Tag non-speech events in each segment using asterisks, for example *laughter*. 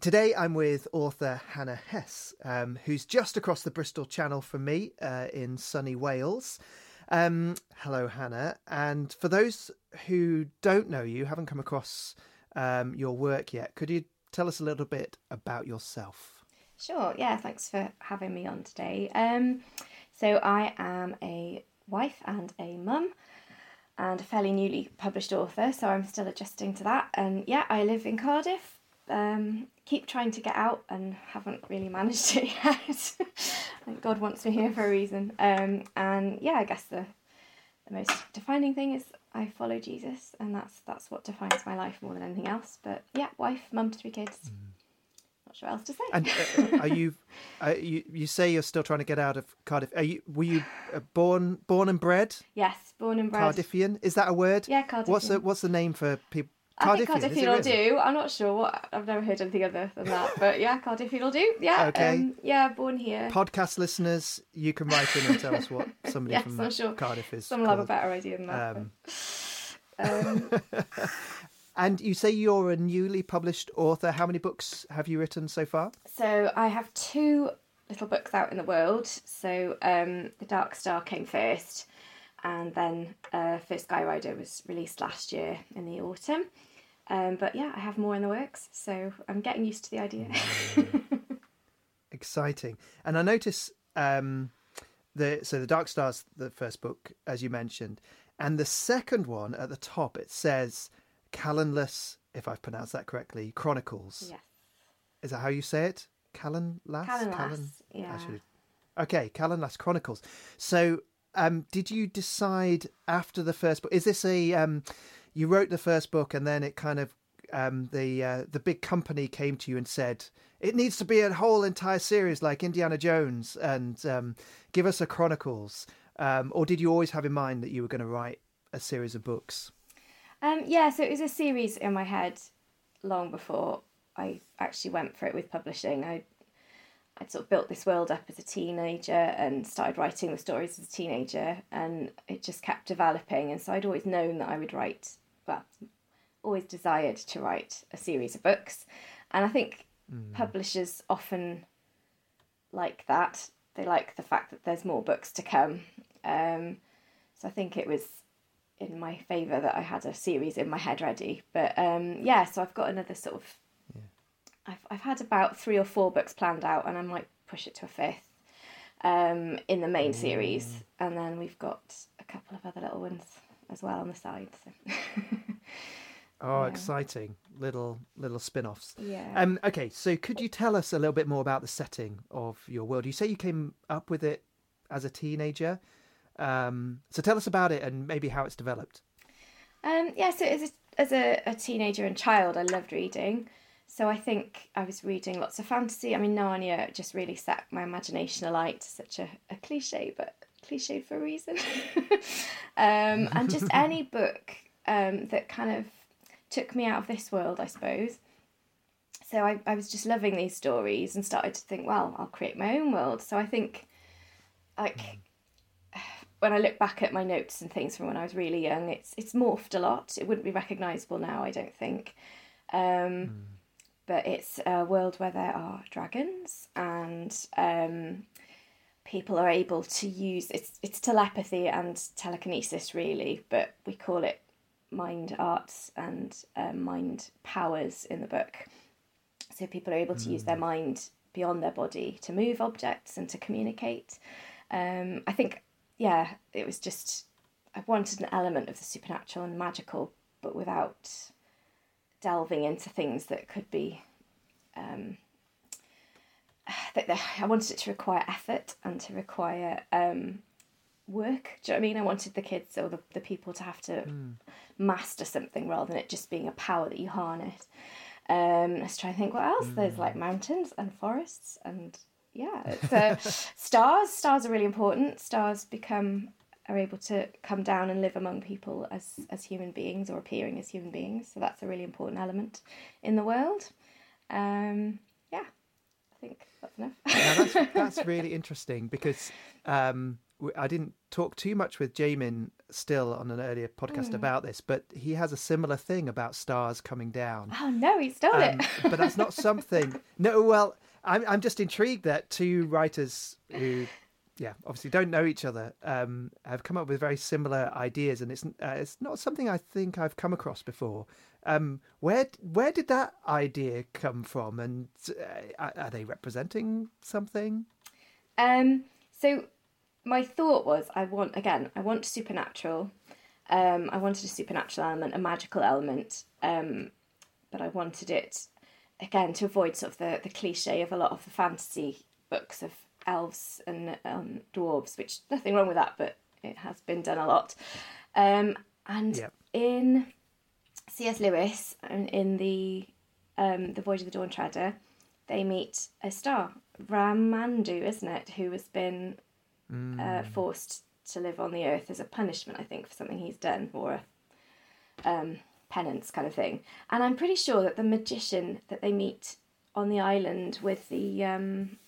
Today I'm with author Hannah Hess, um, who's just across the Bristol Channel from me uh, in sunny Wales. Um, hello, Hannah. And for those who don't know you, haven't come across um, your work yet, could you tell us a little bit about yourself? Sure, yeah, thanks for having me on today. Um, so, I am a wife and a mum and a fairly newly published author, so I'm still adjusting to that. And yeah, I live in Cardiff. Um, keep trying to get out and haven't really managed it *laughs* yet. God wants me here for a reason. Um, and yeah, I guess the the most defining thing is I follow Jesus, and that's that's what defines my life more than anything else. But yeah, wife, mum, to three kids. Mm. Not sure else to say. And uh, uh are you, *laughs* uh, you? You say you're still trying to get out of Cardiff. Are you? Were you uh, born born and bred? Yes, born and bred. Cardiffian is that a word? Yeah, Cardiffian. What's the What's the name for people? I think Cardiffian will do. I'm not sure what. I've never heard anything other than that. *laughs* But yeah, Cardiffian will do. Yeah. Okay. Um, yeah, born here. Podcast listeners, you can write in and tell us what *laughs* somebody yes, from I'm sure Cardiff is. Will have a better idea than that. Um, um... *laughs* and you say you're a newly published author. How many books have you written so far? So I have two little books out in the world. So um, The Dark Star came first, and then uh, First Skyrider was released last year in the autumn. Um, but yeah, I have more in the works, so I'm getting used to the idea. *laughs* Exciting, and I notice um, the so the Dark Stars, the first book, as you mentioned, and the second one at the top it says Callanless, if I've pronounced that correctly, Chronicles. Yes. Is that how you say it? Callanless. Callanless. Callan... Yeah. Okay, Callanless Chronicles. So, um, did you decide after the first book? Is this a um, you wrote the first book and then it kind of um, the uh, the big company came to you and said it needs to be a whole entire series like Indiana Jones and um, give us a Chronicles. Um, or did you always have in mind that you were going to write a series of books? Um, yeah, so it was a series in my head long before I actually went for it with publishing. I I'd sort of built this world up as a teenager and started writing the stories as a teenager, and it just kept developing. And so I'd always known that I would write, well, always desired to write a series of books. And I think mm. publishers often like that. They like the fact that there's more books to come. Um, so I think it was in my favour that I had a series in my head ready. But um, yeah, so I've got another sort of I've I've had about three or four books planned out, and I might push it to a fifth um, in the main series, and then we've got a couple of other little ones as well on the side. So. *laughs* oh, yeah. exciting! Little little spin-offs. Yeah. Um. Okay. So, could you tell us a little bit more about the setting of your world? You say you came up with it as a teenager. Um. So, tell us about it and maybe how it's developed. Um. Yeah. So, as a as a, a teenager and child, I loved reading. So I think I was reading lots of fantasy. I mean, Narnia just really set my imagination alight. Such a, a cliche, but cliche for a reason. *laughs* um, and just *laughs* any book um, that kind of took me out of this world, I suppose. So I, I was just loving these stories and started to think, well, I'll create my own world. So I think, like, *sighs* when I look back at my notes and things from when I was really young, it's it's morphed a lot. It wouldn't be recognisable now, I don't think. Um, mm but it's a world where there are dragons and um, people are able to use it's it's telepathy and telekinesis really, but we call it mind arts and um, mind powers in the book. So people are able to mm. use their hmm. mind beyond their body to move objects and to communicate. Um, I think, yeah, it was just I wanted an element of the supernatural and magical, but without delving into things that could be um, *sighs* that I wanted it to require effort and to require um, work. Do you know what I mean? I wanted the kids or the, the people to have to mm. master something rather than it just being a power that you harness. Um, I was trying to think what else. Mm. There's like hmm. mountains and forests and yeah, *laughs* So stars. Stars are really important. Stars become are able to come down and live among people as as human beings or appearing as human beings. So that's a really important element in the world. Um, I think that's enough. that's, that's *laughs* really interesting because um, I didn't talk too much with Jamin Still on an earlier podcast mm. about this, but he has a similar thing about stars coming down. Oh no, he stole um, it. but that's not something. *laughs* No, well, I'm I'm just intrigued that two writers who, yeah, obviously don't know each other, um, have come up with very similar ideas, and it's uh, it's not something I think I've come across before. Um, where where did that idea come from, and uh, are they representing something? Um, so my thought was, I want again, I want supernatural. Um, I wanted a supernatural element, a magical element, um, but I wanted it again to avoid sort of the the cliche of a lot of the fantasy books of elves and um, dwarves, which nothing wrong with that, but it has been done a lot. Um, and yep. in C.S. Lewis, in the um, the Voyage of the Dawn Treader, they meet a star, Ramandu, isn't it, who has been mm. uh, forced to live on the earth as a punishment, I think, for something he's done or a um, penance kind of thing. And I'm pretty sure that the magician that they meet on the island with the um,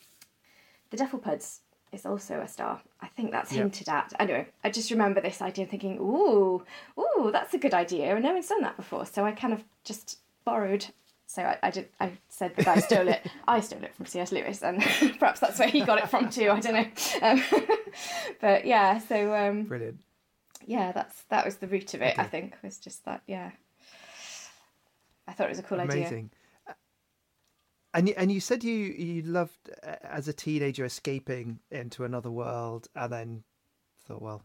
the Dufflepuds is also a star. I think that's hinted at. Anyway, I just remember this idea thinking, ooh, ooh, that's a good idea, and no one's done that before. So I kind of just borrowed. So I, I did. I said that I stole it. *laughs* I stole it from C.S. Lewis, and *laughs* perhaps that's where he got it from too. I don't know. Um, *laughs* but yeah, so um, brilliant. Yeah, that's that was the root of it. Okay. I think was just that. Yeah, I thought it was a cool Amazing. idea. And you, and you said you you loved uh, as a teenager escaping into another world, and then thought, well,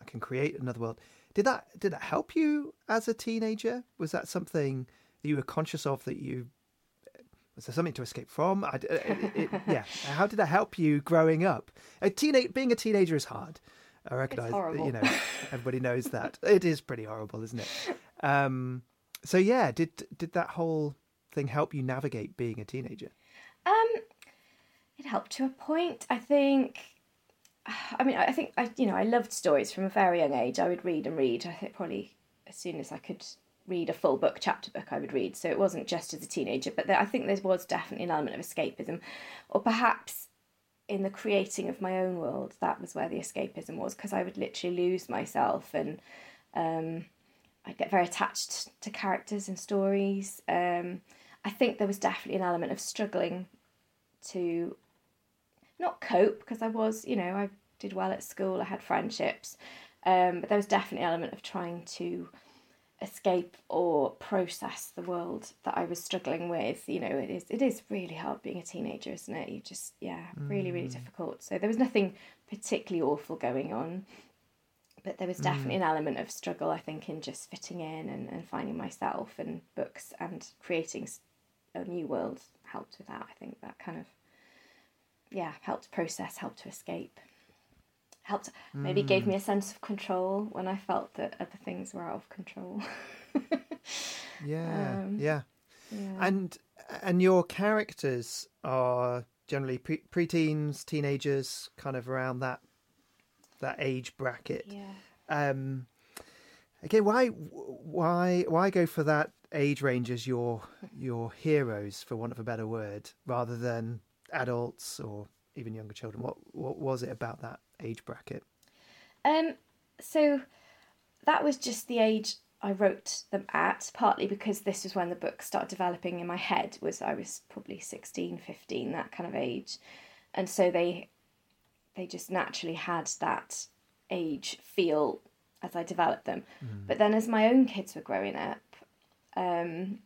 I can create another world. Did that did that help you as a teenager? Was that something that you were conscious of that you was there something to escape from? I, it, uh, it, yeah. *laughs* How did that help you growing up? A teenage being a teenager is hard. I recognise. You know, everybody knows that *laughs* it is pretty horrible, isn't it? Um, so yeah, did did that whole thing help you navigate being a teenager? Um, it helped to a point. I think. I mean, I think I, you know, I loved stories from a very young age. I would read and read. I think probably as soon as I could read a full book, chapter book, I would read. So it wasn't just as a teenager, but there, I think there was definitely an element of escapism, or perhaps in the creating of my own world, that was where the escapism was, because I would literally lose myself and um, I'd get very attached to characters and stories. Um, I think there was definitely an element of struggling to not cope because I was, you know, I did well at school, I had friendships, um, but there was definitely an element of trying to escape or process the world that I was struggling with. You know, it is it is really hard being a teenager, isn't it? You just yeah, really really mm. difficult. So there was nothing particularly awful going on, but there was definitely mm. an element of struggle. I think in just fitting in and, and finding myself and books and creating a new world helped with that. I think that kind of yeah helped process, helped to escape, helped maybe gave me a sense of control when I felt that other things were out of control. *laughs* yeah, um, yeah, yeah, and and your characters are generally pre- preteens, teenagers, kind of around that that age bracket. Yeah. Um, again, why why why go for that age range as your your heroes, for want of a better word, rather than adults or even younger children? What what was it about that age bracket? Um, so that was just the age I wrote them at, partly because this was when the book started developing in my head. Was I was probably 16, 15, that kind of age, and so they they just naturally had that age feel as I developed them. Mm. But then as my own kids were growing up, um,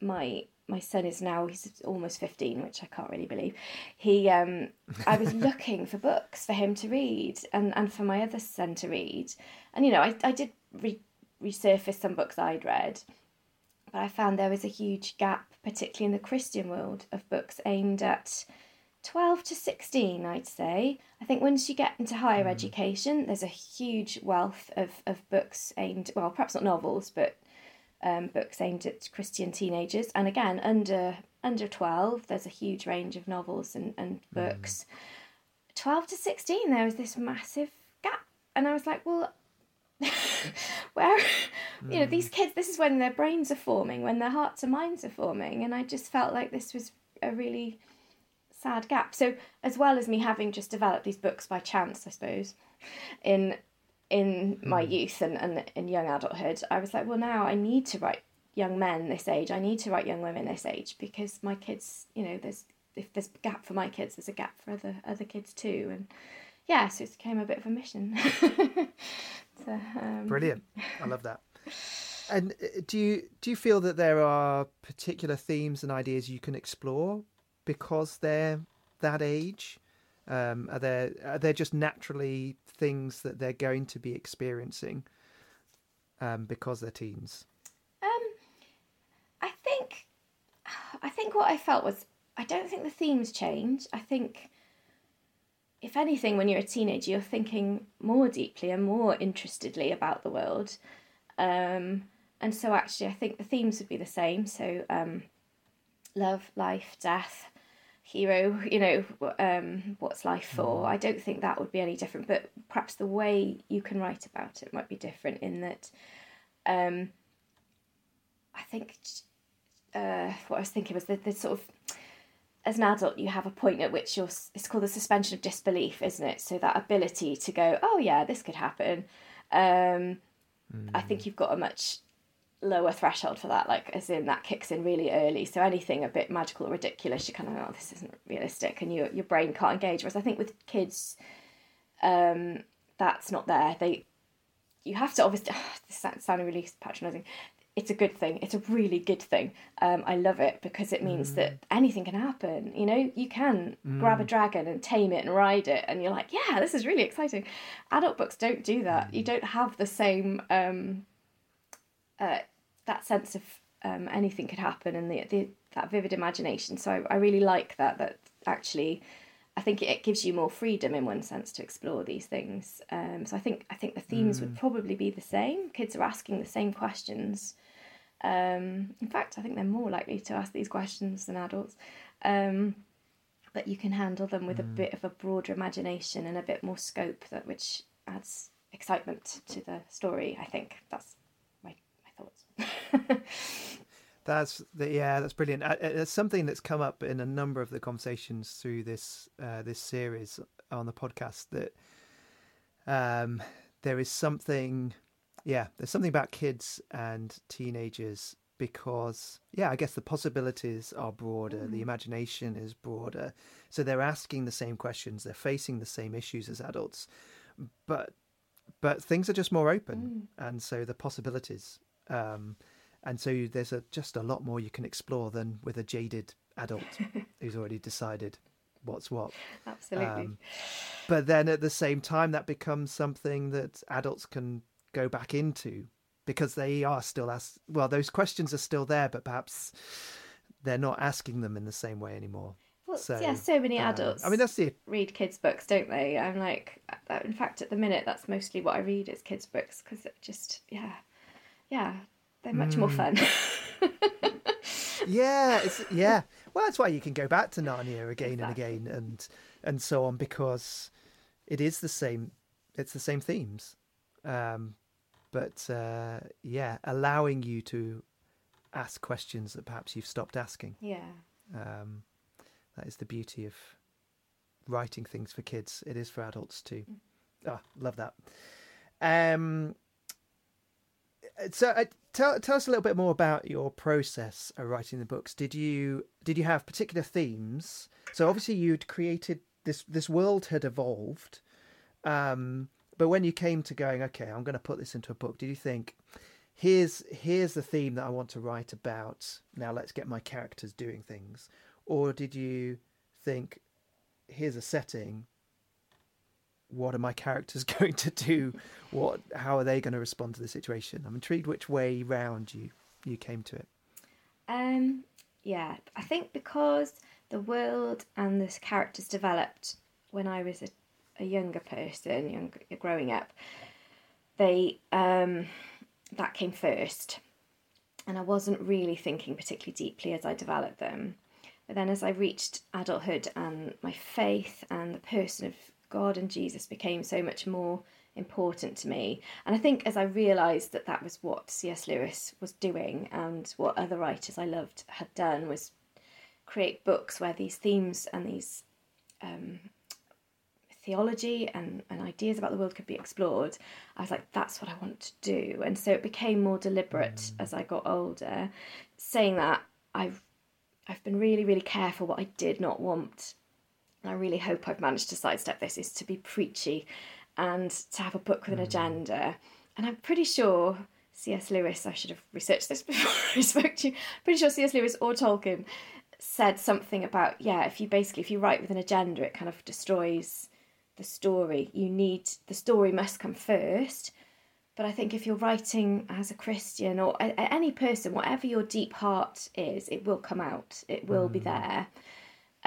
my my son is now he's almost 15 which i can't really believe. He um, i was *laughs* looking for books for him to read and, and for my other son to read. And you know i, I did re- resurface some books i'd read but i found there was a huge gap particularly in the christian world of books aimed at 12 to 16 i'd say. I think once you get into higher mm. education there's a huge wealth of, of books aimed well perhaps not novels but um, books aimed at Christian teenagers. And again, under under twelve, there's a huge range of novels and, and mm. books. Mm. Twelve to sixteen, there was this massive gap, and I was like, well. *laughs* where you know these mm. kids this is when their brains are forming when their hearts and minds are forming and i just felt like this was a really sad gap so as well as me having just developed these books by chance i suppose in in my mm. youth and, and in young adulthood, I was like, well, now I need to write young men this age. I need to write young women this age because my kids, you know, there's if there's a gap for my kids, there's a gap for other other kids too, and yeah, so it became a bit of a mission. *laughs* so, um... Brilliant, I love that. *laughs* And uh, do you do you feel that there are particular themes and ideas you can explore because they're that age? Um, are there are there just naturally things that they're going to be experiencing um, because they're teens? Um, I think I think what I felt was I don't think the themes change. I think if anything, when you're a teenager, you're thinking more deeply and more interestedly about the world. Um, and so, actually, I think the themes would be the same. So, um, love, life, death, hero, *laughs* you know, um, what's life for? Mm. I don't think that would be any different, but perhaps the way you can write about it might be different in that um, I think uh, what I was thinking was that the sort of as an adult, you have a point at which you're, it's called the suspension of disbelief, isn't it? So that ability to go, oh yeah, this could happen. Um, mm. I think you've got a much lower threshold for that, like as in that kicks in really early. So anything a bit magical or ridiculous, you kind of, oh, this isn't realistic, and your your brain can't engage. Whereas I think with kids, um, that's not there. They, you have to obviously. *sighs* this sounding really patronising it's a good thing. It's a really good thing. Um, I love it because it means mm. that anything can happen. You know, you can mm. grab a dragon and tame it and ride it, and you're like, yeah, this is really exciting. Adult books don't do that. You mm. don't have the same um, uh, that sense of um, anything could happen and the, the that vivid imagination. So I, I really like that. That actually I think it gives you more freedom in one sense to explore these things. Um, so I think I think the themes mm. would probably be the same. Kids are asking the same questions. Um, in fact, I think they're more likely to ask these questions than adults. Um, but you can handle them with mm. a bit of a broader imagination and a bit more scope, that which adds excitement to the story. I think that's my my thoughts. *laughs* That's the, yeah, that's brilliant. Uh, it's something that's come up in a number of the conversations through this uh, this series on the podcast that um, there is something, yeah, there's something about kids and teenagers because yeah, I guess the possibilities are broader, mm. the imagination is broader, so they're asking the same questions, they're facing the same issues as adults, but but things are just more open, mm. and so the possibilities. Um, and so there's a, just a lot more you can explore than with a jaded adult *laughs* who's already decided what's what. Absolutely. Um, but then at the same time, that becomes something that adults can go back into because they are still asked. Well, those questions are still there, but perhaps they're not asking them in the same way anymore. Well, so, yeah, so many uh, adults. I mean, that's the read kids' books, don't they? I'm like, uh, in fact, at the minute, that's mostly what I read is kids' books because it just, yeah, yeah, they're much mm. more fun. *laughs* yeah, it's yeah. Well, that's why you can go back to Narnia again exactly. and again and and so on because it is the same. It's the same themes, um, but uh, yeah, allowing you to ask questions that perhaps you've stopped asking. Yeah. Um, that is the beauty of writing things for kids. It is for adults too. Mm. Ah, love that. Um, so uh, tell tell us a little bit more about your process of writing the books. Did you did you have particular themes? So obviously you'd created this this world had evolved, um, but when you came to going, okay, I'm going to put this into a book. Did you think, here's here's the theme that I want to write about. Now let's get my characters doing things, or did you think, here's a setting what are my characters *laughs* going to do? What how are they going to respond to the situation? I'm intrigued which way round you you came to it. Um yeah, I think because the world and the characters developed when I was a, a younger person, young, growing up, they um, that came first, and I wasn't really thinking particularly deeply as I developed them. But then, as I reached adulthood and my faith and the person of God and Jesus became so much more important to me. And I think as I realised that that was what C.S. Lewis was doing and what other writers I loved had done was create books where these themes and these um, theology and, and ideas about the world could be explored, I was like, that's what I want to do. And so it became more deliberate mm. as I got older. Saying that, I've I've been really, really careful what I did not want. And I really hope I've managed to sidestep this is to be preachy and to have a book with an mm. agenda. And I'm pretty sure C.S. Lewis, I should have researched this *laughs* before I spoke to you, pretty sure C.S. Lewis or Tolkien said something about, yeah, if you basically, if you write with an agenda, it kind of destroys the story. You need, the story must come first. But I think if you're writing as a Christian or a, any person, whatever your deep heart is, it will come out. It will mm. be there.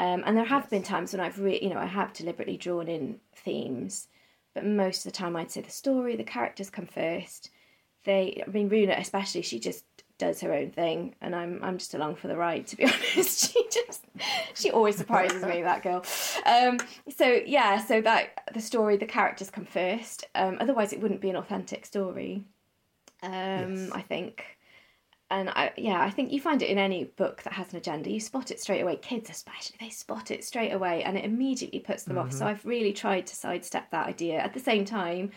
Um, and there have yes. been times when I've, re- you know, I have deliberately drawn in themes, but most of the time I'd say the story, the characters come first. They, I mean, Runa especially, she just does her own thing, and I'm I'm just along for the ride. To be *laughs* honest, she just she always surprises me. That girl. Um, so yeah, so that the story, the characters come first. Um, otherwise, it wouldn't be an authentic story. Um, yes. I think. And I, yeah, I think you find it in any book that has an agenda. You spot it straight away. Kids, especially, they spot it straight away, and it immediately puts them mm-hmm. off. So I've really tried to sidestep that idea. At the same time,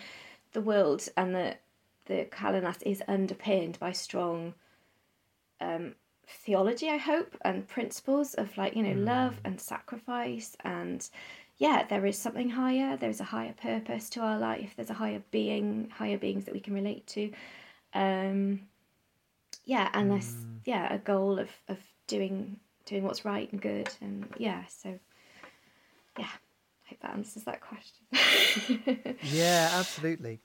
the world and the the Calanlas is underpinned by strong um, theology, I hope, and principles of like, you know, mm. love and sacrifice. And yeah, there is something higher. There's a higher purpose to our life. There's a higher being, higher beings that we can relate to. Um, yeah, and mm. this, yeah, a goal of, of doing doing what's right and good. And yeah, so yeah, I hope that answers that question. *laughs* yeah, absolutely.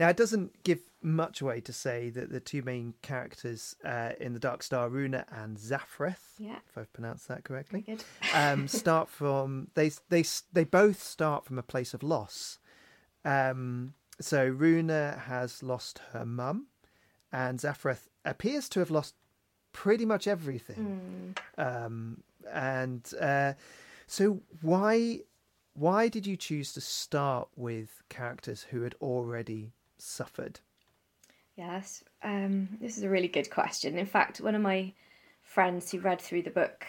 Now, it doesn't give much away to say that the two main characters uh, in the Dark Star, Runa and Zaphreth, yeah. if I've pronounced that correctly, um, *laughs* start from they they they both start from a place of loss. Um, so Runa has lost her mum, and Zaphreth appears to have lost pretty much everything. Mm. Um, and uh, so why why did you choose to start with characters who had already suffered? Yes, um, this is a really good question. In fact, one of my friends who read through the book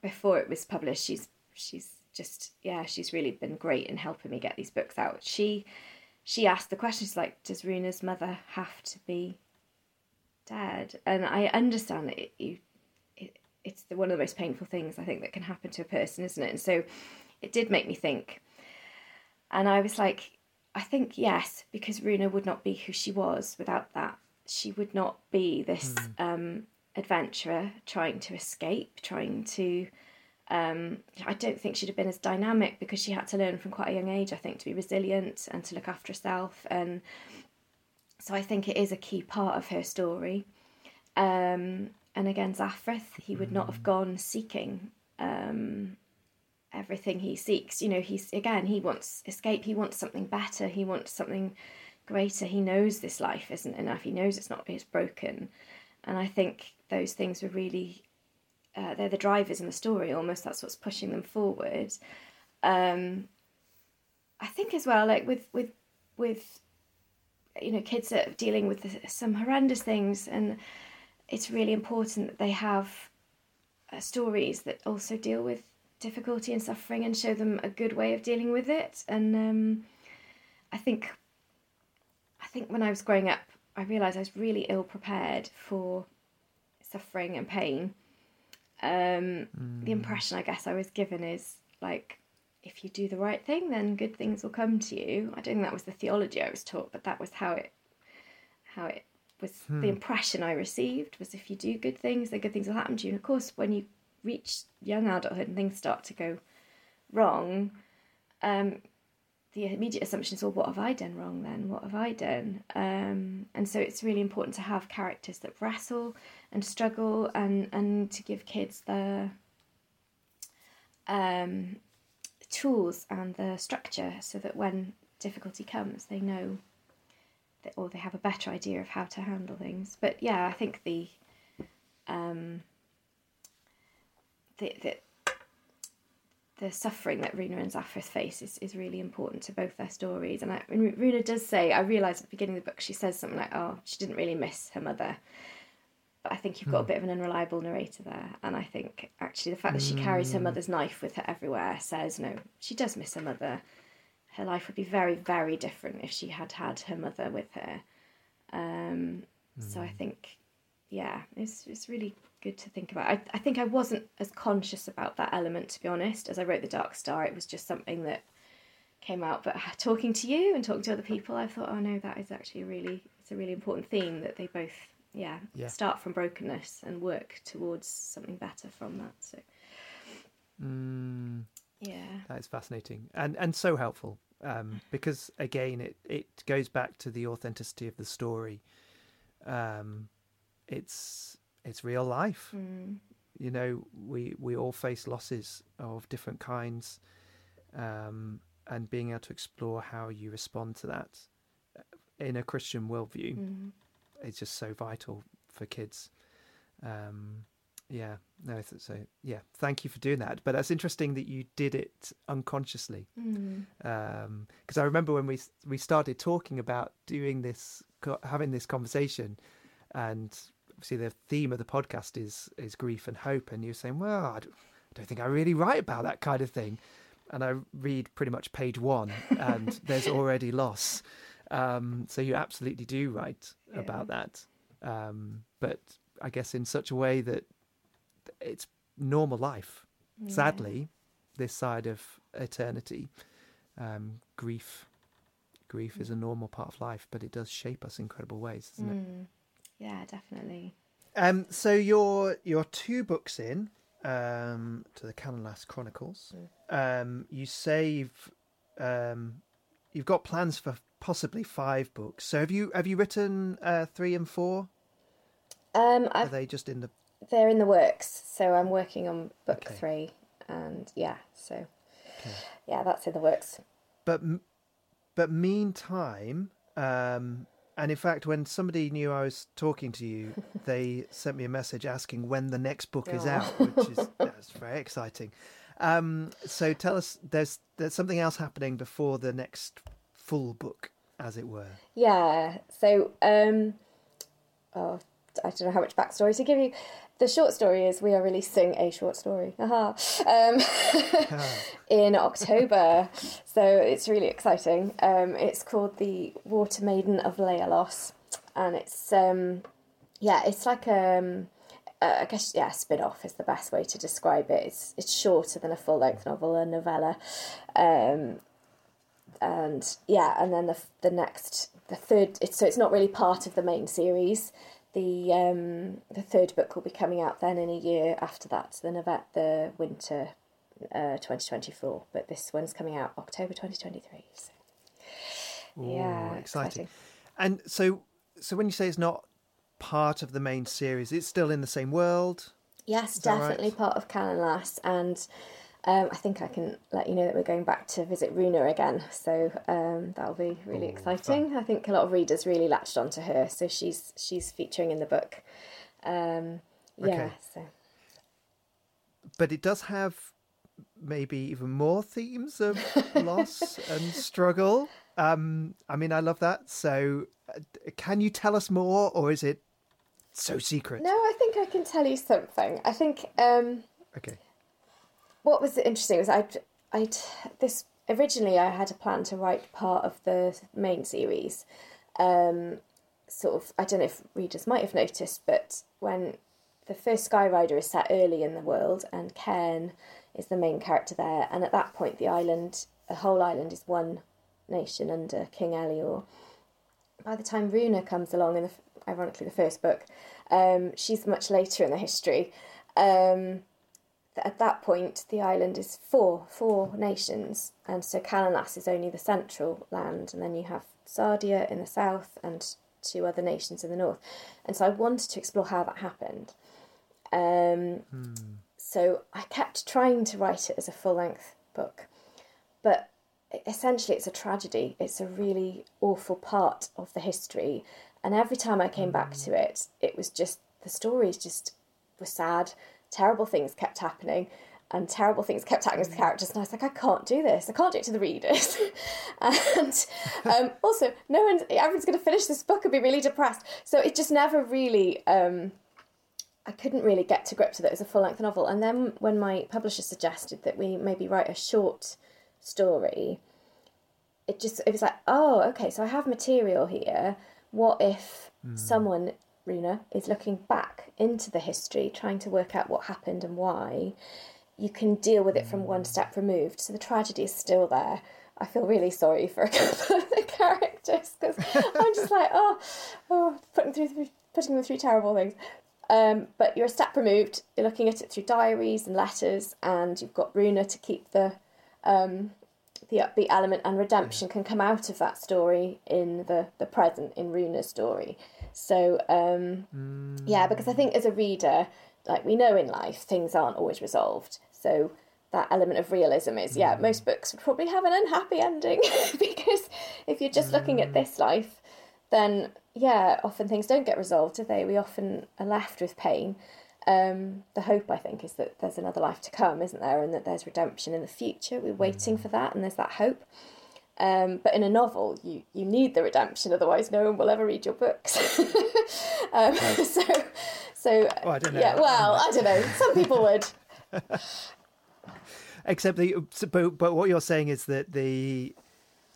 before it was published, she's she's just yeah, she's really been great in helping me get these books out. She she asked the question, she's like, does Runa's mother have to be dead? And I understand that it, you, it, it's the, one of the most painful things I think that can happen to a person, isn't it? And so it did make me think. And I was like, I think yes, because Runa would not be who she was without that. She would not be this mm. um, adventurer trying to escape, trying to. Um, I don't think she'd have been as dynamic because she had to learn from quite a young age, I think, to be resilient and to look after herself. And so I think it is a key part of her story. Um, and again, Zaphreth, he would not have hmm. gone seeking um, everything he seeks. You know, he's again, he wants escape, he wants something better, he wants something greater. He knows this life isn't enough. He knows it's not it's broken. And I think those things were really uh, they're the drivers in the story almost that's what's pushing them forward. Um I think as well like with with with you know kids are dealing with some horrendous things and it's really important that they have uh, stories that also deal with difficulty and suffering and show them a good way of dealing with it. And um, I think, I think when I was growing up, I realised I was really ill prepared for suffering and pain. Um, mm. The impression I guess I was given is like, if you do the right thing, then good things will come to you. I don't think that was the theology I was taught, but that was how it, how it was. Hmm. The impression I received was if you do good things, then good things will happen to you. And of course, when you reach young adulthood and things start to go wrong, um, the immediate assumption is, well, what have I done wrong then? What have I done? Um, and so it's really important to have characters that wrestle and struggle and, and to give kids the um, tools and the structure so that when difficulty comes, they know that, or they have a better idea of how to handle things. But yeah, I think the um, the, the the suffering that Runa and Zaphreth face is, is really important to both their stories. And I, Runa does say, I realised at the beginning of the book, she says something like, oh, she didn't really miss her mother. But I think you've got mm. a bit of an unreliable narrator there. And I think actually the fact that she carries her hmm. mother's knife with her everywhere says, no, she does miss her mother. her life would be very, very different if she had had her mother with her. Um, mm. So I hmm. think, yeah, it's it's really good to think about. I, I think I wasn't as conscious about that element, to be honest. As I wrote The Dark Star, it was just something that came out. But talking to you and talking to other people, I thought, oh no, that is actually a really, it's a really important theme that they both, yeah, yeah. start from brokenness and work towards something better from that. So, mm, yeah, that is fascinating and and so helpful um, *laughs* because again, it it goes back to the authenticity of the story. Um, it's it's real life. Mm. You know, we we all face losses of different kinds, um, and being able to explore how you respond to that uh, in a Christian worldview mm. Is just so vital for kids. Um, yeah, no, so yeah, thank you for doing that. But that's interesting that you did it unconsciously, because mm. um, I remember when we we started talking about doing this, having this conversation, and obviously the theme of the podcast is is grief and hope, and you're saying, well, I don't, I don't think I really write about that kind of thing, and I read pretty much page one, and there's already loss. Um, so you absolutely do write yeah. about that, um, but I guess in such a way that it's normal life. Yeah. Sadly, this side of eternity, um, grief, grief mm. is a normal part of life, but it does shape us in incredible ways, doesn't mm. it? Yeah, definitely. Um, so you're you're two books in um, to the Calanlas Chronicles. Mm. Um, you save. Um, you've got plans for possibly five books. So have you have you written uh, three and four? Um, Are they just in the? They're in the works. So I'm working on book okay. three, and yeah, so okay. yeah, that's in the works. But but meantime, um, and in fact, when somebody knew I was talking to you, *laughs* they sent me a message asking when the next book is out, which is that's very exciting. Um, so tell us, there's there's something else happening before the next full book, as it were. Yeah. So, um, oh, I don't know how much backstory to give you the short story is we are releasing a short story um, *laughs* *laughs* in October. So it's really exciting. Um, it's called The Water Maiden of Lealos. And it's, um, yeah, it's like a, um, I guess, yeah, spin off is the best way to describe it. It's, it's shorter than a full length novel, a novella. And yeah, and then the, the next, the third, it's, so it's not really part of the main series the um, the third book will be coming out then in a year after that, the Novet, the winter uh, 2024. But this one's coming out October 2023. So. Ooh, yeah, exciting. exciting. And so, so when you say it's not part of the main series, it's still in the same world. Yes, definitely right? part of Calanlas, and um, I think I can let you know that we're going back to visit Runa again, so um, that'll be really Ooh, exciting. I think a lot of readers really latched onto her, so she's she's featuring in the book. Um, yeah, okay. so. But it does have maybe even more themes of *laughs* loss and struggle. Um, I mean, I love that. So, uh, can you tell us more, or is it so secret? No, I think I can tell you something. I think. Um, okay what was interesting was I'd, I'd this originally I had a plan to write part of the main series. Um, sort of, I don't know if readers might have noticed, but when the first Skyrider is set early in the world, and Cairn is the main character there, and at that point the island, the whole island, is one nation under King Elior. By the time Runa comes along in the, ironically the first book, um, she's much later in the history. Um, at that point the island is four four nations, and so Calanlas is only the central land, and then you have Sardia in the south and two other nations in the north. And so I wanted to explore how that happened. Um, hmm. So I kept trying to write it as a full length book, but essentially it's a tragedy. It's a really awful part of the history, and every time I came back hmm. to it, it was just the stories just were sad terrible things kept happening and terrible things kept happening to the characters and I was like I can't do this. I can't do it to the readers. *laughs* And um, *laughs* also no one everyone's going to finish this book and be really depressed. So it just never really um, I couldn't really get to grips with it. As a full length novel. And then when my publisher suggested that we maybe write a short story it just it was like, oh, okay, so I have material here. What if Hmm. someone, Runa, is looking back into the history, trying to work out what happened and why? You can deal with it from one step removed. So the tragedy is still there. I feel really sorry for a couple of the characters because I'm just like, oh, oh, putting through putting them through terrible things. Um, but you're a step removed. You're looking at it through diaries and letters, and you've got Runa to keep the um, the upbeat element, and redemption can come out of that story in the the present in Runa's story. So um, yeah, because I think as a reader, like we know in life, things aren't always resolved. So that element of realism is yeah, most books would probably have an unhappy ending *laughs* because if you're just looking at this life, then yeah, often things don't get resolved, do they? We often are left with pain. Um, the hope, I think, is that there's another life to come, isn't there? And that there's redemption in the future. We're waiting for that, and there's that hope. Um, but in a novel, you, you need the redemption, otherwise, no one will ever read your books. *laughs* um, *laughs* so, so I don't know. yeah, well, I don't know. Some people would. *laughs* Except the but, but what you're saying is that the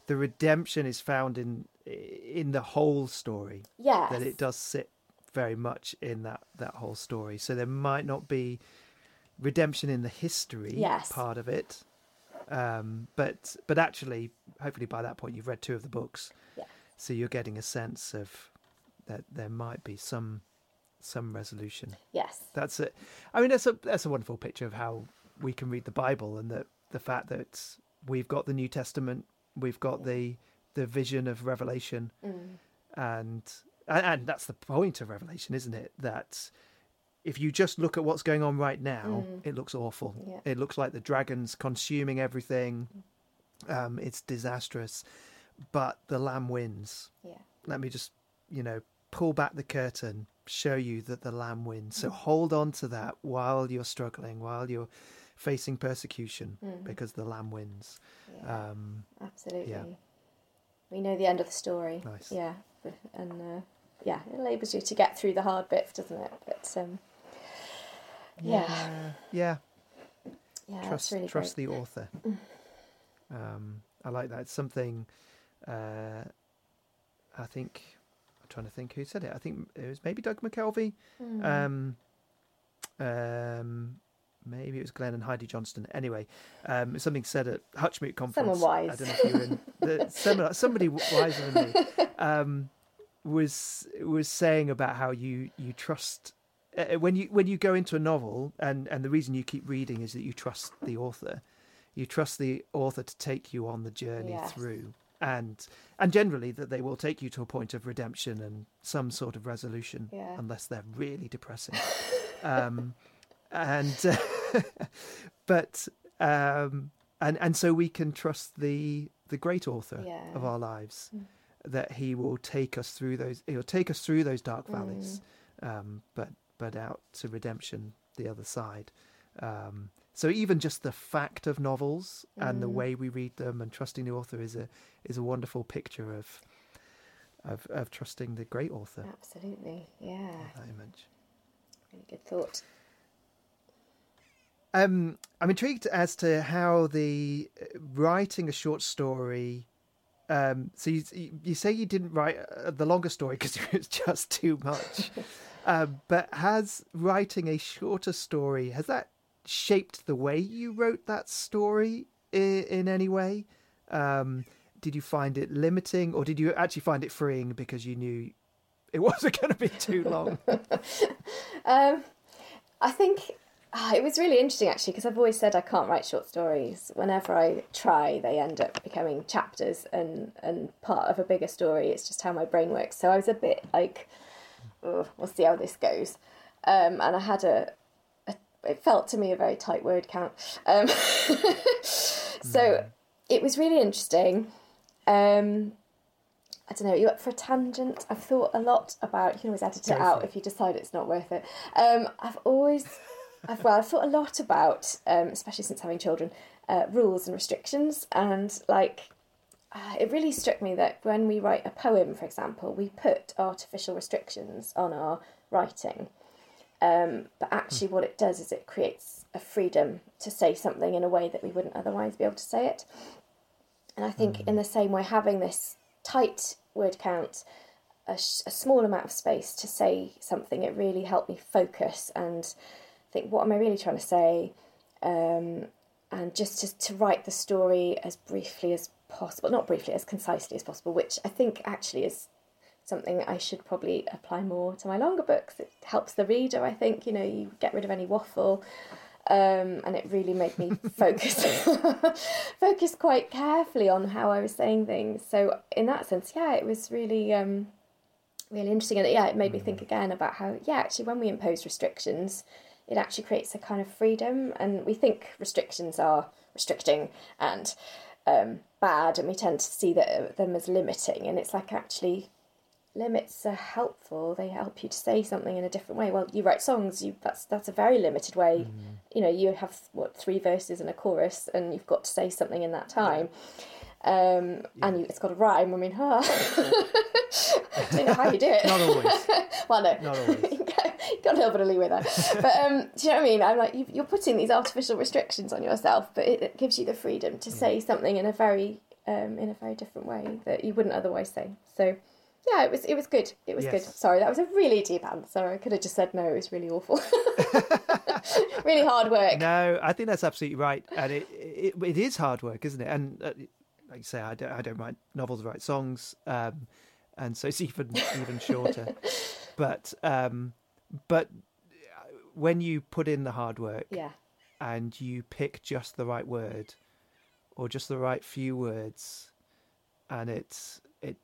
the redemption is found in in the whole story. Yes. That it does sit very much in that that whole story. So there might not be redemption in the history Yes. part of it. Um, but but actually, hopefully by that point you've read two of the books, Yeah. so you're getting a sense of that there might be some some resolution. Yes. That's it. I mean, that's a that's a wonderful picture of how we can read the Bible and the the fact that we've got the New Testament, we've got the the vision of Revelation, Mm. and and and that's the point of Revelation, isn't it? That if you just look at what's going on right now, it looks awful. Yeah. It looks like the dragons consuming everything. Um, it's disastrous, but the Lamb wins Yeah. let me just you know pull back the curtain show you that the lamb wins so hold on to that while you're struggling while you're facing persecution because the lamb wins Yeah. um Absolutely. We know the end of the story. Nice. Yeah. *laughs* And uh, yeah, it enables you to get through the hard bits, doesn't it? But um, yeah. yeah Yeah, that's trust really trust great. the author um i like that it's something uh i think i'm trying to think who said it i think it was maybe Doug McKelvey Hmm. um, um, maybe it was Glenn and Heidi Johnston. Anyway, um, something said at Hutchmoot conference. Someone wise. I don't know if you were in. The, *laughs* somebody, somebody wiser than me um, was was saying about how you you trust uh, when you when you go into a novel, and and the reason you keep reading is that you trust the author. You trust the author to take you on the journey Yes. through, and and generally that they will take you to a point of redemption and some sort of resolution, Yeah. unless they're really depressing. um, and uh, *laughs* but um, and and so we can trust the the great author Yeah. of our lives that he will take us through those he'll take us through those dark valleys um, but but out to redemption the other side um, so even just the fact of novels and the way we read them and trusting the author is a is a wonderful picture of of, of trusting the great author Absolutely. Yeah. that image Really good thought. Um, I'm intrigued as to how the uh, writing a short story. Um, so you you say you didn't write uh, the longer story because *laughs* it was just too much, *laughs* um, but has writing a shorter story has that shaped the way you wrote that story in, in any way? Um, did you find it limiting, or did you actually find it freeing because you knew it *laughs* wasn't going to be too long? *laughs* Um, I think ah, it was really interesting actually because I've always said I can't write short stories. Whenever I try, they end up becoming chapters and and part of a bigger story. It's just how my brain works. So I was a bit like, we'll see how this goes. Um, and I had a, a, it felt to me a very tight word count. Um, *laughs* so it was really interesting. Um, I don't know, you up for a tangent? I've thought a lot about, you can always edit it out if you decide it's not worth it. Um, I've always, I've, well, I've thought a lot about, um, especially since having children, uh, rules and restrictions. And like, uh, it really struck me that when we write a poem, for example, we put artificial restrictions on our writing. Um, but actually, what it does is it creates a freedom to say something in a way that we wouldn't otherwise be able to say it. And I think in the same way, having this tight word count, a, sh- a small amount of space to say something, it really helped me focus and think, what am I really trying to say? Um, and just to, to write the story as briefly as possible, not briefly, as concisely as possible, which I think actually is something I should probably apply more to my longer books. It helps the reader, I think, you know, you get rid of any waffle. Um, and it really made me *laughs* focus *laughs* focus quite carefully on how I was saying things. So in that sense, yeah, it was really um, really interesting, and yeah, it made me think again about how yeah, actually, when we impose restrictions, it actually creates a kind of freedom, and we think restrictions are restricting and um, bad, and we tend to see that, them as limiting, and it's like actually limits are helpful. They help you to say something in a different way. Well, you write songs. You that's that's a very limited way. Mm. You know, you have what three verses and a chorus, and you've got to say something in that time. Um, yeah. and you, it's got a rhyme. I mean, huh? *laughs* I don't know how you do it. Not always. *laughs* well, no. Not always. *laughs* got a little bit of leeway there. But um, do you know what I mean? I'm like, you're putting these artificial restrictions on yourself, but it, it gives you the freedom to say something in a very um, in a very different way that you wouldn't otherwise say. So yeah, it was it was good. It was yes. good. Sorry, that was a really deep answer. I could have just said no. It was really awful. *laughs* really hard work. No, I think that's absolutely right, and it it, it is hard work, isn't it? And uh, like you say, I don't I don't write novels, I write songs, um, and so it's even even shorter. *laughs* but um, but when you put in the hard work, yeah, and you pick just the right word, or just the right few words, and it's it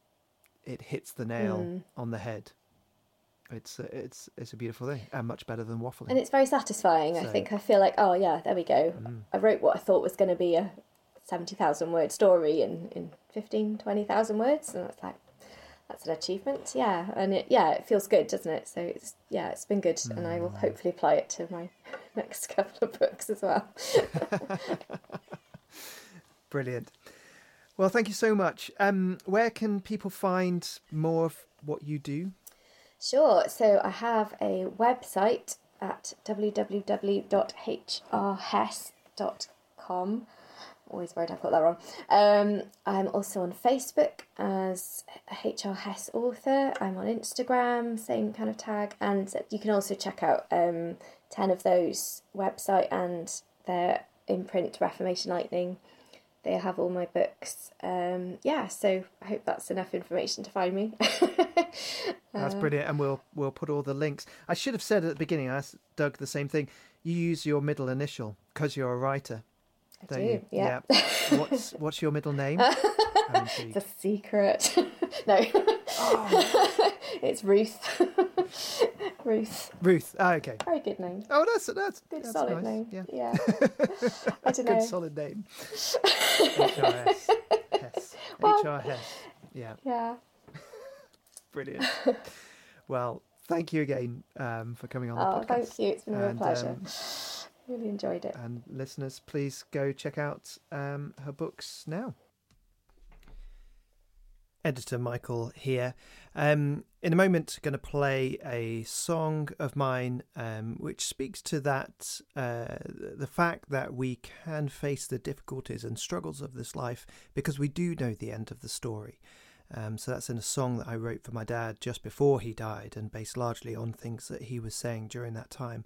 it hits the nail mm. on the head. It's a, it's it's a beautiful thing and much better than waffling. And it's very satisfying. So, I think I feel like oh yeah, there we go. Mm. I wrote what I thought was going to be a seventy thousand word story in in 15, 20,000 words, and it's like that's an achievement. Yeah, and it yeah it feels good, doesn't it? So it's yeah it's been good, mm. and I will mm. hopefully apply it to my *laughs* next couple of books as well. *laughs* Brilliant. Well, thank you so much. Um, where can people find more of what you do? Sure. So I have a website at www.hrhess.com. Always worried I've got that wrong. Um, I'm also on Facebook as HR Hess author. I'm on Instagram, same kind of tag, and you can also check out um, ten of those website and their imprint Reformation Lightning they have all my books. Um, yeah, so I hope that's enough information to find me. *laughs* that's uh, brilliant, and we'll we'll put all the links. I should have said at the beginning. I asked Doug the same thing. You use your middle initial because you're a writer. I do. You? Yeah. yeah. what's *laughs* what's your middle name? *laughs* the secret. *laughs* no. Oh. it's Ruth. Ruth. Ruth. Oh, okay. Very good name. Oh, that's that's good that's solid nice. name. Yeah. Yeah. I don't know. Good solid name. HRS. Hess. Well, HRS. Yeah. Yeah. Brilliant. Well, thank you again um, for coming on the oh, podcast. thank you. It's been a real pleasure. Um, really enjoyed it. And listeners, please go check out um, her books now. Editor Michael here. Um, in a moment, going to play a song of mine um, which speaks to that uh, the fact that we can face the difficulties and struggles of this life because we do know the end of the story. Um, so that's in a song that I wrote for my dad just before he died and based largely on things that he was saying during that time.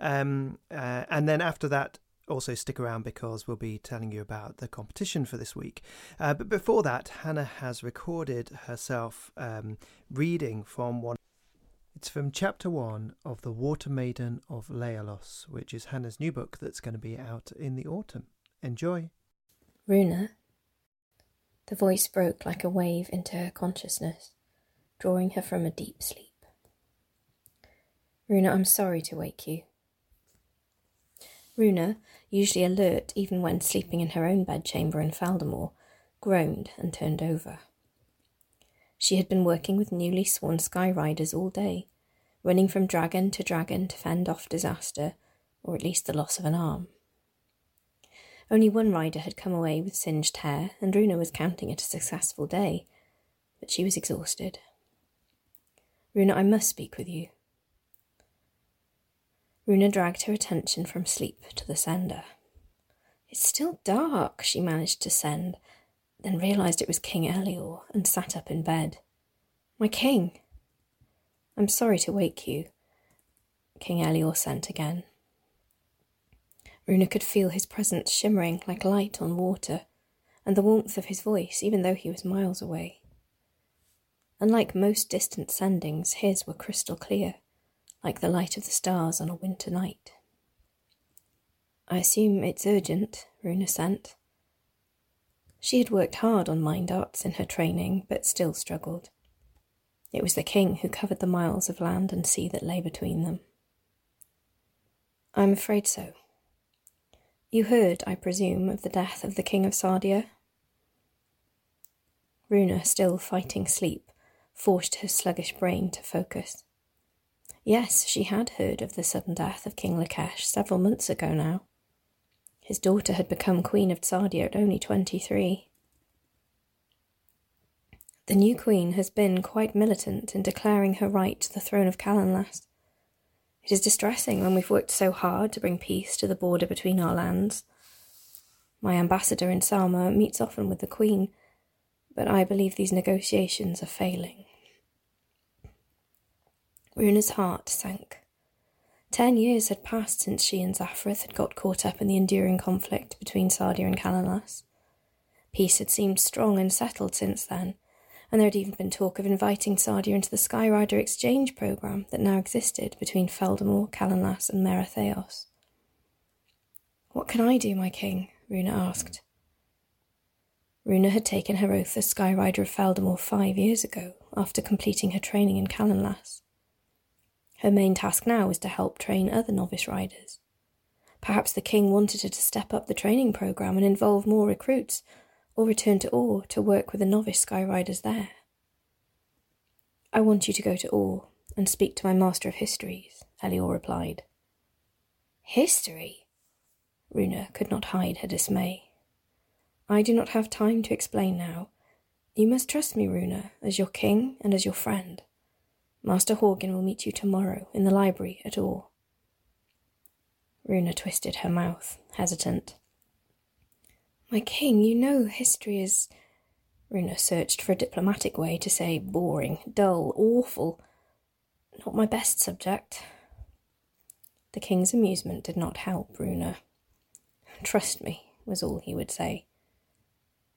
Um, uh, and then after that, also stick around because we'll be telling you about the competition for this week. Uh, but before that, Hannah has recorded herself um, reading from one. It's from chapter one of The Water Maiden of Lealos, which is Hannah's new book that's going to be out in the autumn. Enjoy. Runa. The voice broke like a wave into her consciousness, drawing her from a deep sleep. Runa, I'm sorry to wake you. Runa, usually alert even when sleeping in her own bedchamber in Feldamore, groaned and turned over. She had been working with newly sworn sky riders all day, running from dragon to dragon to fend off disaster, or at least the loss of an arm. Only one rider had come away with singed hair, and Runa was counting it a successful day, but she was exhausted. Runa, I must speak with you. Runa dragged her attention from sleep to the sender. It's still dark, she managed to send. then realised it was King Elior and sat up in bed. My king! I'm sorry to wake you, King Elior sent again. Runa could feel his presence shimmering like light on water, and the warmth of his voice, even though he was miles away. Unlike most distant sendings, his were crystal clear, like the light of the stars on a winter night. I assume it's urgent, Runa sent. She had worked hard on mind arts in her training, but still struggled. It was the king who covered the miles of land and sea that lay between them. I'm afraid so. You heard, I presume, of the death of the king of Sardia? Runa, still fighting sleep, forced her sluggish brain to focus. Yes, she had heard of the sudden death of King Lakesh several months ago now. His daughter had become Queen of Sardia at only twenty three. The new queen has been quite militant in declaring her right to the throne of Calanlas. It is distressing when we've worked so hard to bring peace to the border between our lands. My ambassador in Salma meets often with the queen, but I believe these negotiations are failing. Runa's heart sank. Ten years had passed since she and Zaphrith had got caught up in the enduring conflict between Sardia and Calanlas. Peace had seemed strong and settled since then, and there had even been talk of inviting Sardia into the Skyrider exchange program that now existed between Feldamore, Calanlas, and Meratheos. What can I do, my king? Runa asked. Runa had taken her oath as Skyrider of Feldamore five years ago, after completing her training in Calanlas. Her main task now was to help train other novice riders. Perhaps the king wanted her to step up the training program and involve more recruits, or return to Or to work with the novice skyriders there. I want you to go to Or and speak to my master of histories, Elior replied. History? Runa could not hide her dismay. I do not have time to explain now. You must trust me, Runa, as your king and as your friend. Master Horgan will meet you tomorrow in the library at Or. Runa twisted her mouth, hesitant. My king, you know history is. Runa searched for a diplomatic way to say boring, dull, awful. Not my best subject. The king's amusement did not help Runa. Trust me, was all he would say.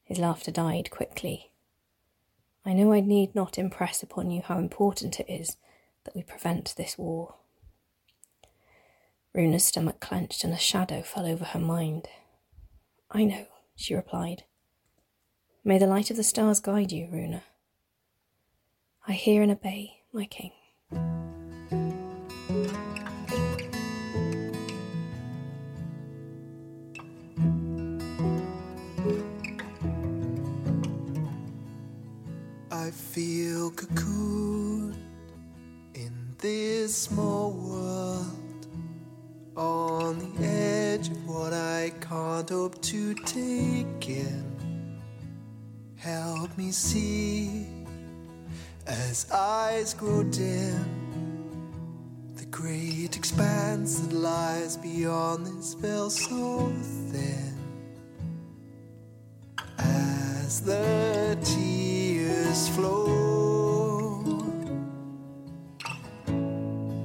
His laughter died quickly. I know I need not impress upon you how important it is that we prevent this war. Runa's stomach clenched and a shadow fell over her mind. I know, she replied. May the light of the stars guide you, Runa. I hear and obey, my king. Feel cocooned in this small world on the edge of what I can't hope to take in. Help me see as eyes grow dim the great expanse that lies beyond this veil so thin as the tears flow.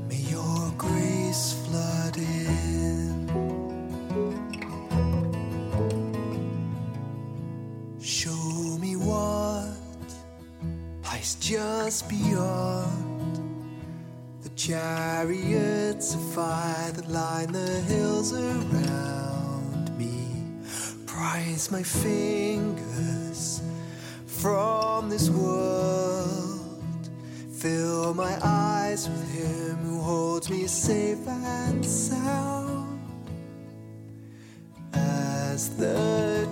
May your grace flood in. Show me what lies just beyond the chariots of fire that line the hills around me. Prise my fingers from this world. Fill my eyes with Him who holds me safe and sound. As the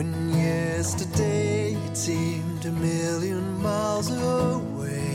when yesterday it seemed a million miles away.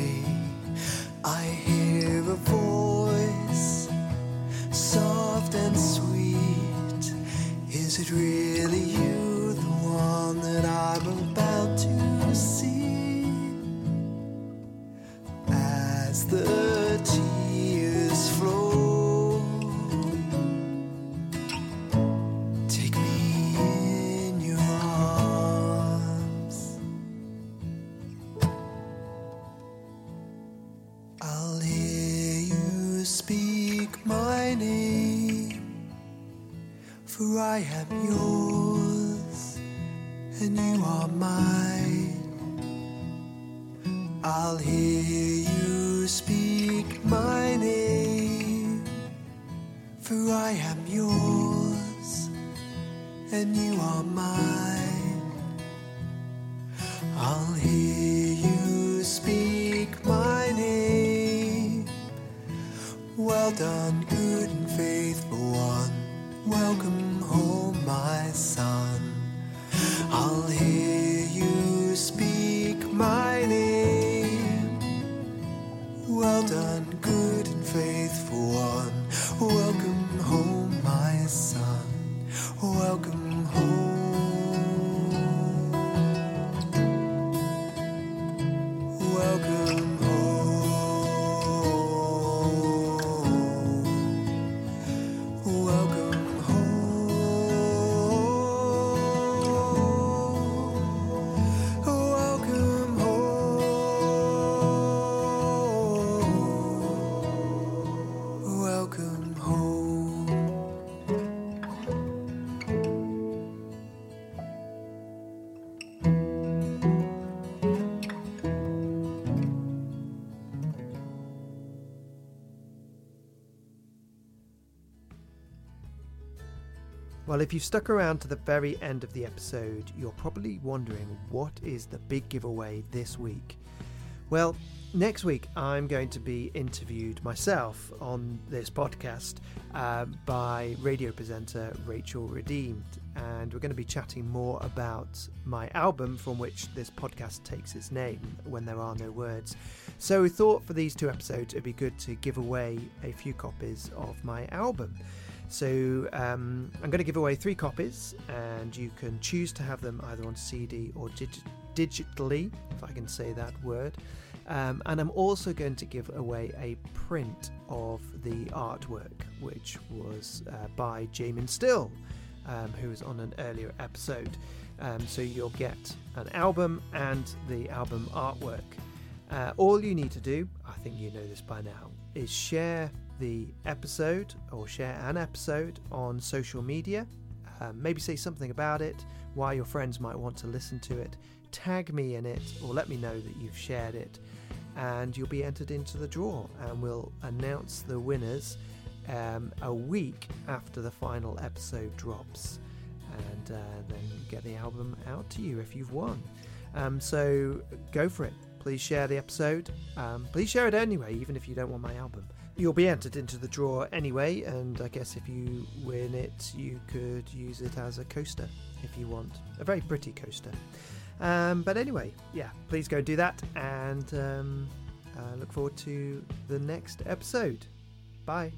Good and faithful one. Welcome home, my son. Welcome home. If you've stuck around to the very end of the episode, you're probably wondering what is the big giveaway this week. Well, next week I'm going to be interviewed myself on this podcast uh, by radio presenter Rachel Redeemed, and we're going to be chatting more about my album from which this podcast takes its name, When There Are No Words. So we thought for these two episodes it'd be good to give away a few copies of my album. So um, I'm going to give away three copies, and you can choose to have them either on CD or digi- digitally, if I can say that word. Um, and I'm also going to give away a print of the artwork, which was uh, by Jamin Still, um, who was on an earlier episode. Um, so you'll get an album and the album artwork. Uh, all you need to do, I think you know this by now, is share the episode or share an episode on social media. Um, maybe say something about it, why your friends might want to listen to it. Tag me in it or let me know that you've shared it, and you'll be entered into the draw. And we'll announce the winners um, a week after the final episode drops. And uh, then get the album out to you if you've won. Um, so go for it. Please share the episode. Um, please share it anyway, even if you don't want my album. You'll be entered into the draw anyway, and I guess if you win it, you could use it as a coaster if you want. A very pretty coaster. Um, but anyway, yeah, please go do that, and um, uh, look forward to the next episode. Bye.